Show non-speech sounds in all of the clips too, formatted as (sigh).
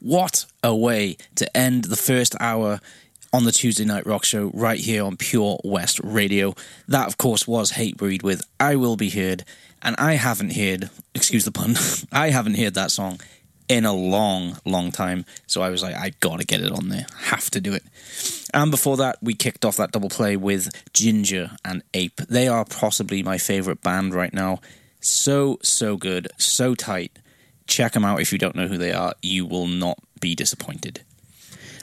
What a way to end the first hour on the Tuesday Night Rock Show right here on Pure West Radio. That, of course, was Hatebreed with I Will Be Heard. And I haven't heard, excuse the pun, (laughs) I haven't heard that song in a long, long time. So I was like, I gotta get it on there. Have to do it. And before that, we kicked off that double play with Ginger and Ape. They are possibly my favorite band right now. So, so good, so tight. Check them out if you don't know who they are. You will not be disappointed.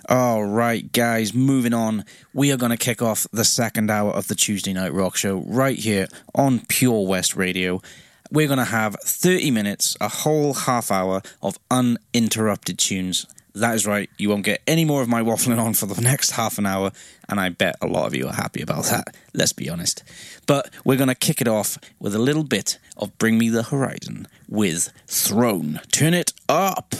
All right, guys, moving on. We are going to kick off the second hour of the Tuesday Night Rock Show right here on Pure West Radio. We're going to have 30 minutes, a whole half hour of uninterrupted tunes. That is right, you won't get any more of my waffling on for the next half an hour, and I bet a lot of you are happy about that, let's be honest. But we're going to kick it off with a little bit of Bring Me the Horizon with Throne. Turn it up!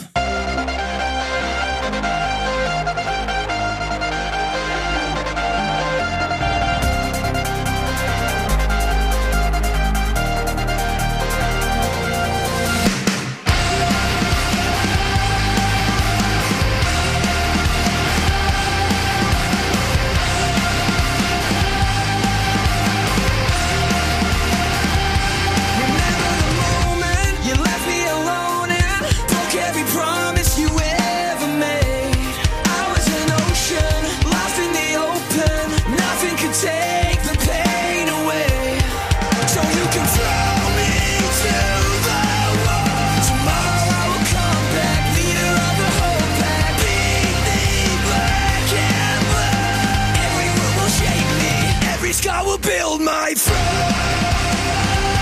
Build my throne.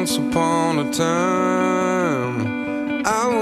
Once upon a time. I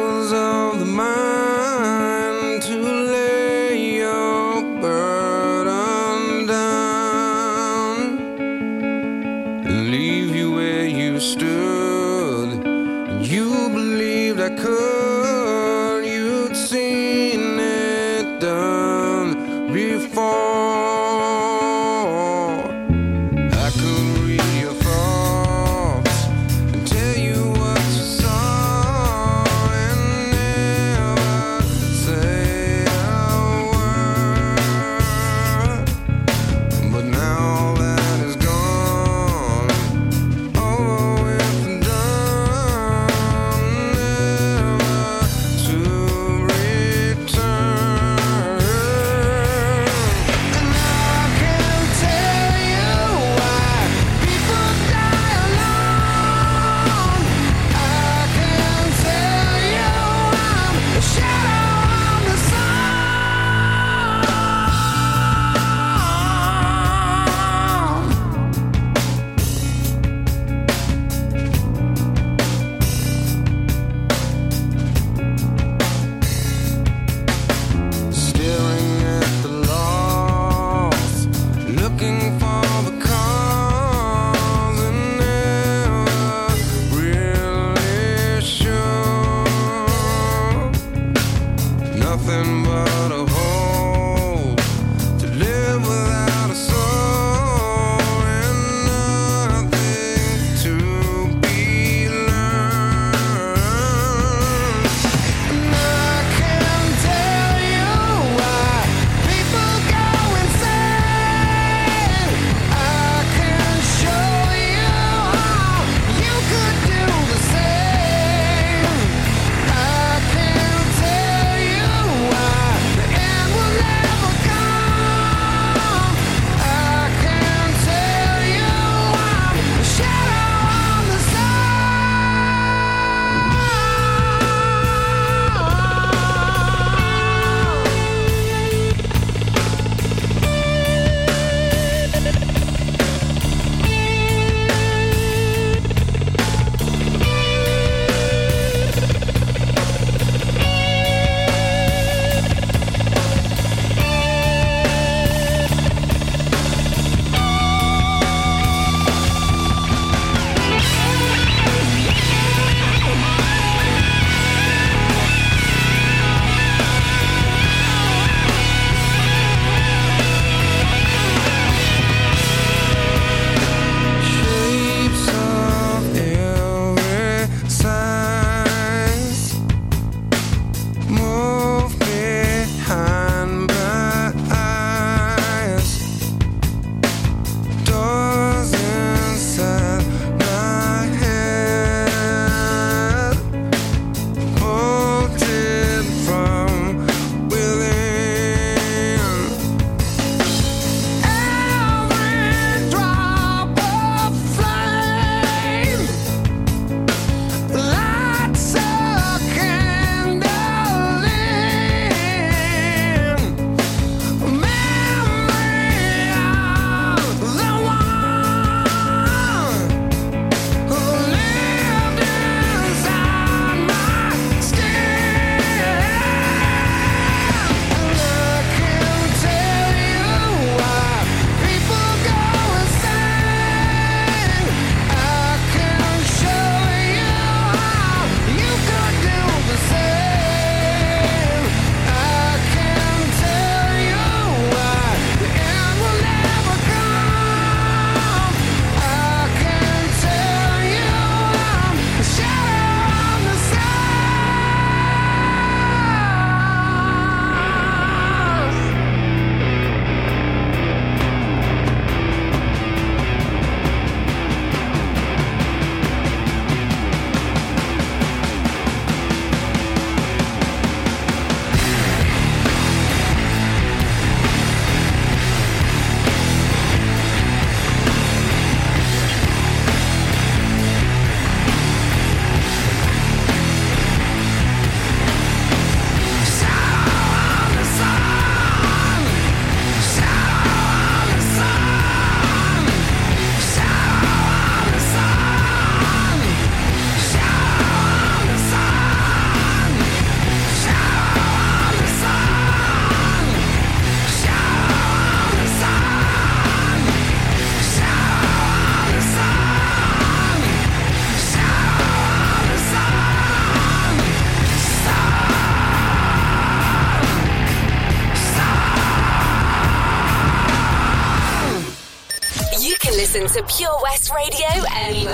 to Pure West Radio anywhere.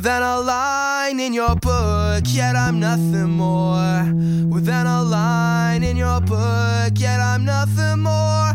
Than a line in your book, yet I'm nothing more. Than a line in your book, yet I'm nothing more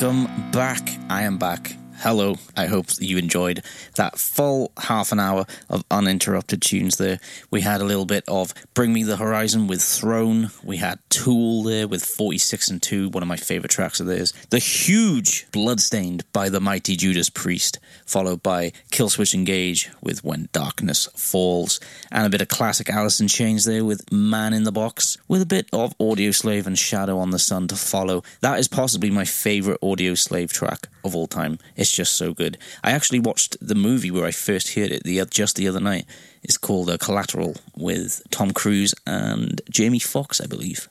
welcome back. I am back. Hello. I hope you enjoyed that full half an hour of uninterrupted tunes there. We had a little bit of Bring Me the Horizon with Throne. We had Tool there with 46 and 2, one of my favorite tracks of theirs. The huge Bloodstained by the mighty Judas Priest, followed by Killswitch Engage with When Darkness Falls, and a bit of classic Alice in Chains there with Man in the Box, with a bit of Audioslave and Shadow on the Sun to follow. That is possibly my favorite Audioslave track of all time. It's just so good. I actually watched the movie where I first heard it the just the other night. It's called uh, Collateral with Tom Cruise and Jamie Foxx, I believe.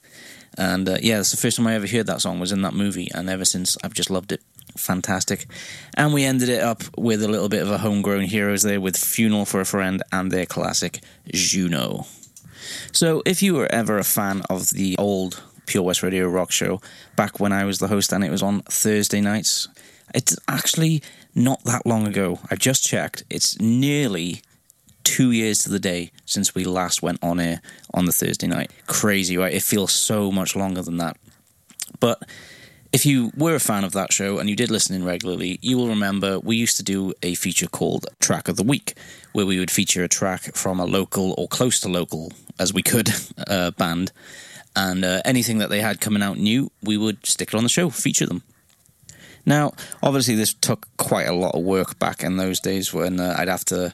And uh, yeah, that's the first time I ever heard that song was in that movie, and ever since I've just loved it. Fantastic. And we ended it up with a little bit of a homegrown heroes there with Funeral for a Friend and their classic Juneau. So, if you were ever a fan of the old Pure West Radio Rock Show back when I was the host and it was on Thursday nights, it's actually not that long ago. I just checked. It's nearly two years to the day since we last went on air on the Thursday night. Crazy, right? It feels so much longer than that. But if you were a fan of that show and you did listen in regularly, you will remember we used to do a feature called Track of the Week, where we would feature a track from a local or close to local, as we could, (laughs) uh, band. and uh, anything that they had coming out new, we would stick it on the show, feature them. Now, obviously, this took quite a lot of work back in those days when uh, I'd have to,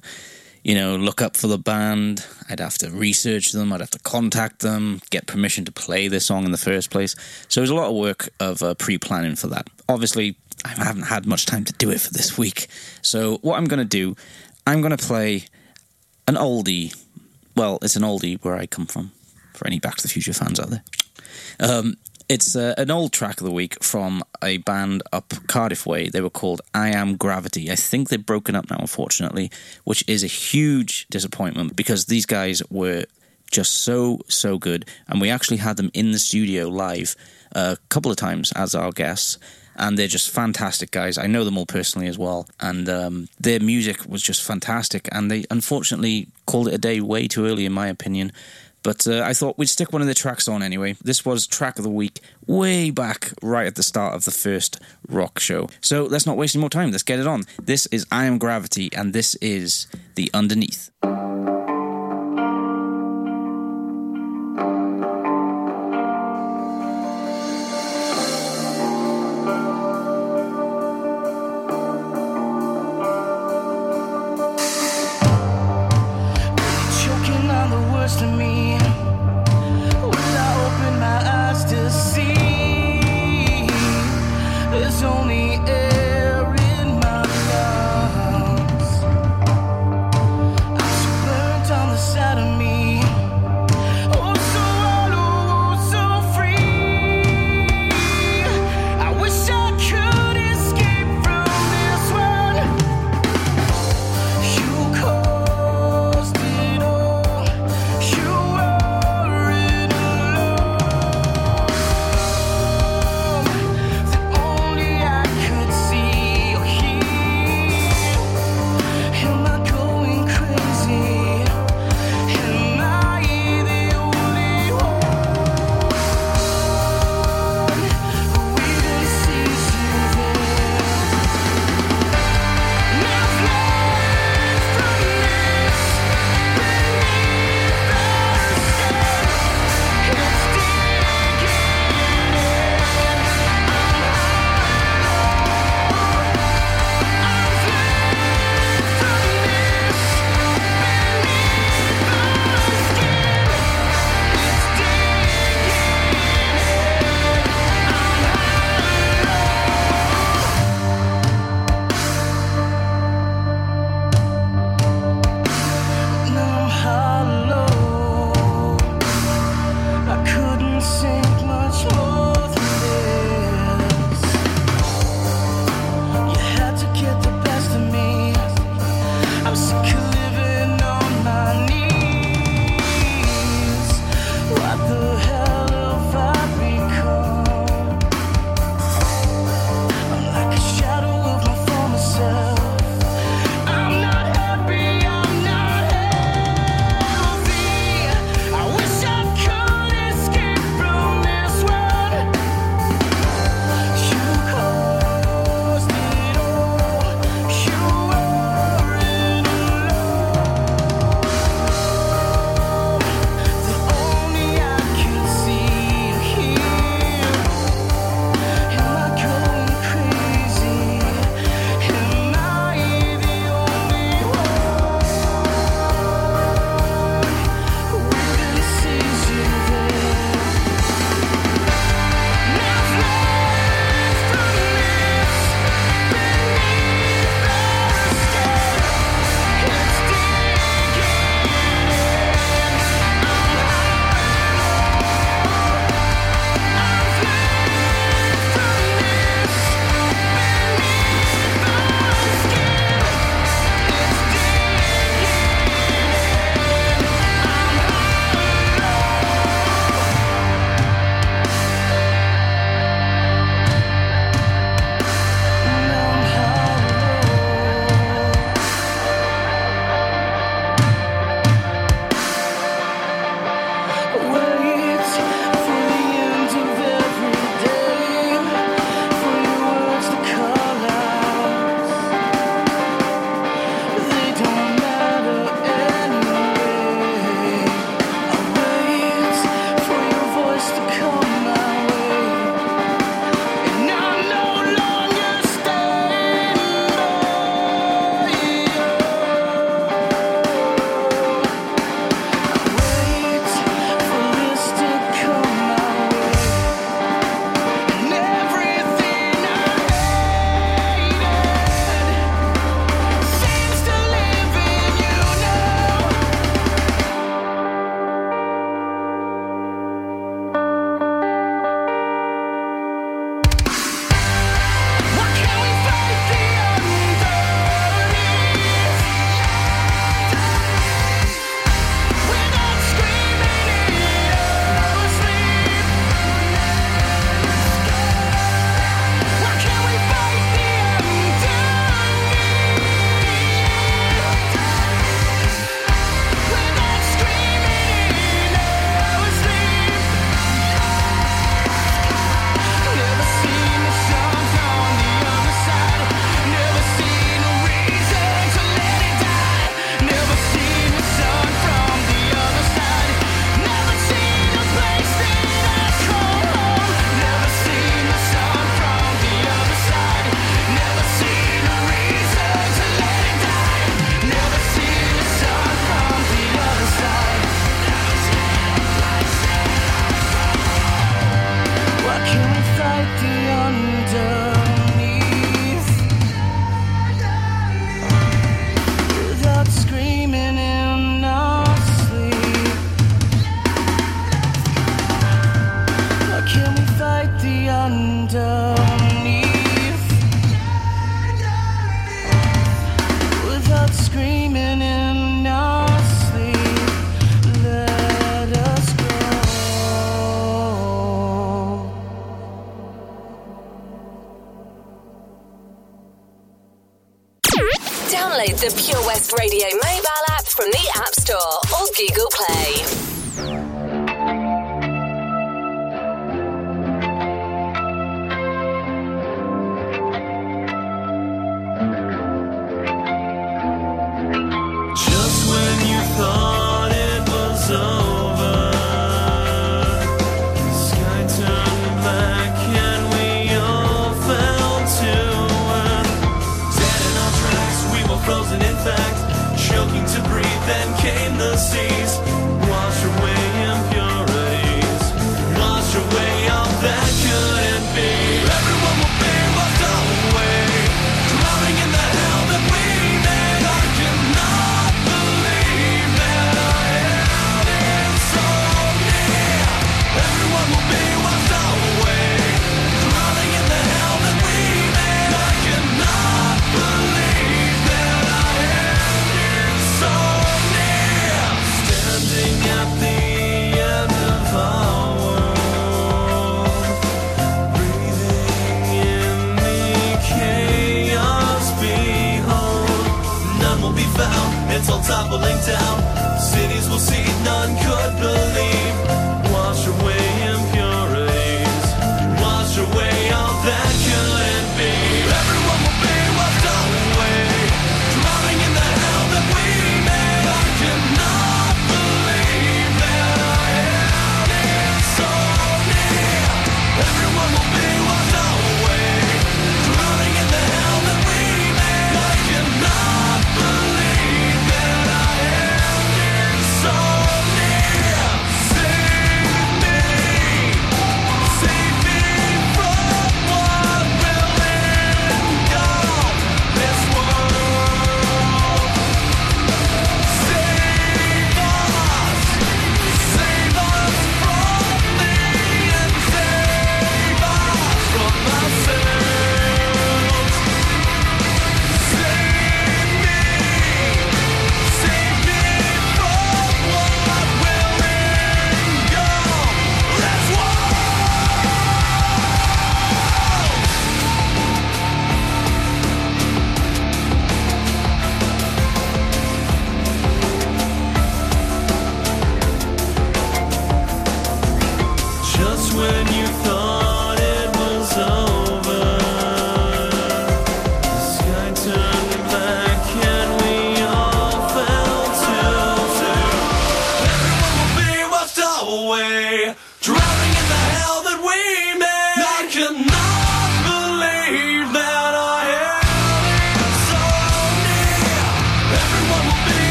you know, look up for the band, I'd have to research them, I'd have to contact them, get permission to play this song in the first place. So it was a lot of work of uh, pre planning for that. Obviously, I haven't had much time to do it for this week. So, what I'm going to do, I'm going to play an oldie. Well, it's an oldie where I come from, for any Back to the Future fans out there. Um, it's uh, an old track of the week from a band up Cardiff Way. They were called I Am Gravity. I think they've broken up now, unfortunately, which is a huge disappointment because these guys were just so, so good. And we actually had them in the studio live a couple of times as our guests. And they're just fantastic guys. I know them all personally as well. And um, their music was just fantastic. And they unfortunately called it a day way too early, in my opinion. But uh, I thought we'd stick one of the tracks on anyway. This was track of the week, way back, right at the start of the first rock show. So let's not waste any more time. Let's get it on. This is I Am Gravity, and this is The Underneath.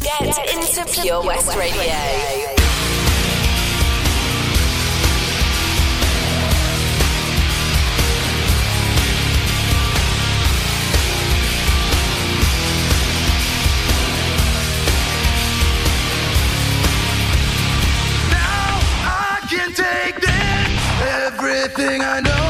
Get into Pure West Radio. Everything I know.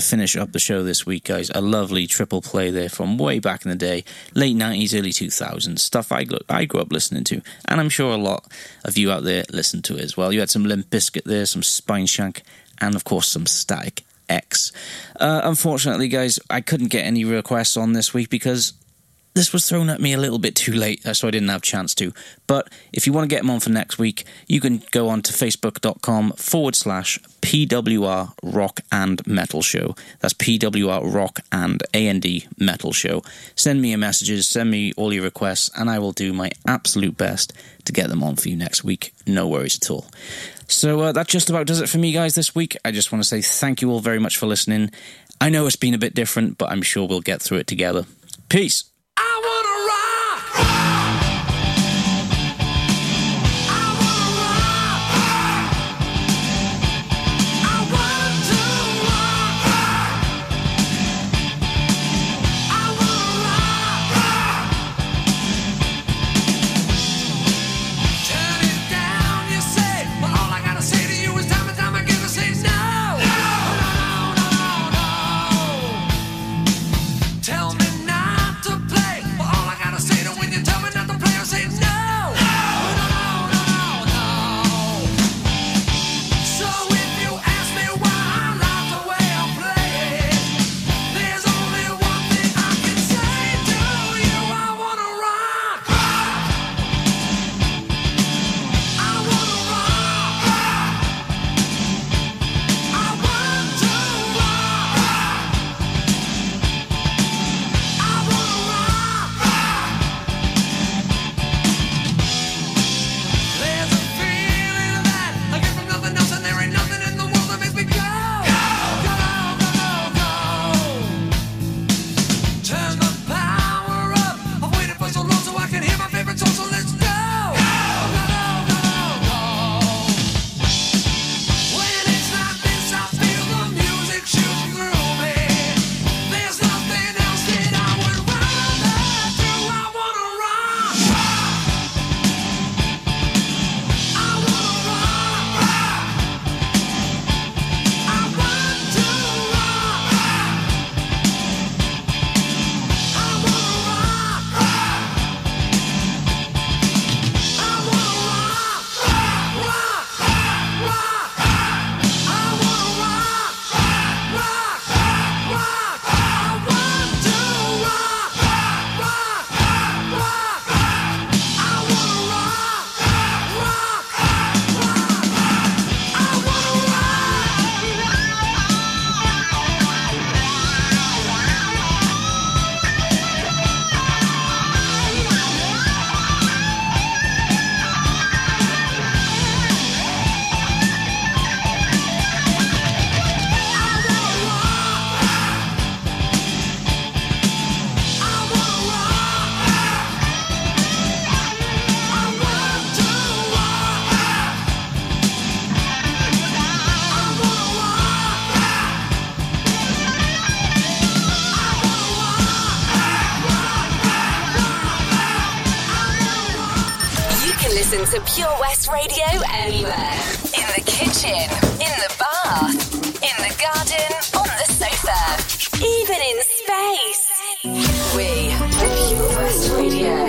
To finish up the show this week, guys. A lovely triple play there from way back in the day, late 90s, early 2000s, stuff I, I grew up listening to. And I'm sure a lot of you out there listened to it as well. You had some Limp Bizkit there, some Spineshank, and of course some Static X. Uh, unfortunately, guys, I couldn't get any requests on this week because this was thrown at me a little bit too late, uh, so I didn't have a chance to. But if you want to get them on for next week, you can go on to facebook.com forward slash PWR Rock and Metal Show. That's PWR Rock and AND Metal Show. Send me your messages, send me all your requests, and I will do my absolute best to get them on for you next week. No worries at all. So uh, that just about does it for me, guys, this week. I just want to say thank you all very much for listening. I know it's been a bit different, but I'm sure we'll get through it together. Peace. Ah!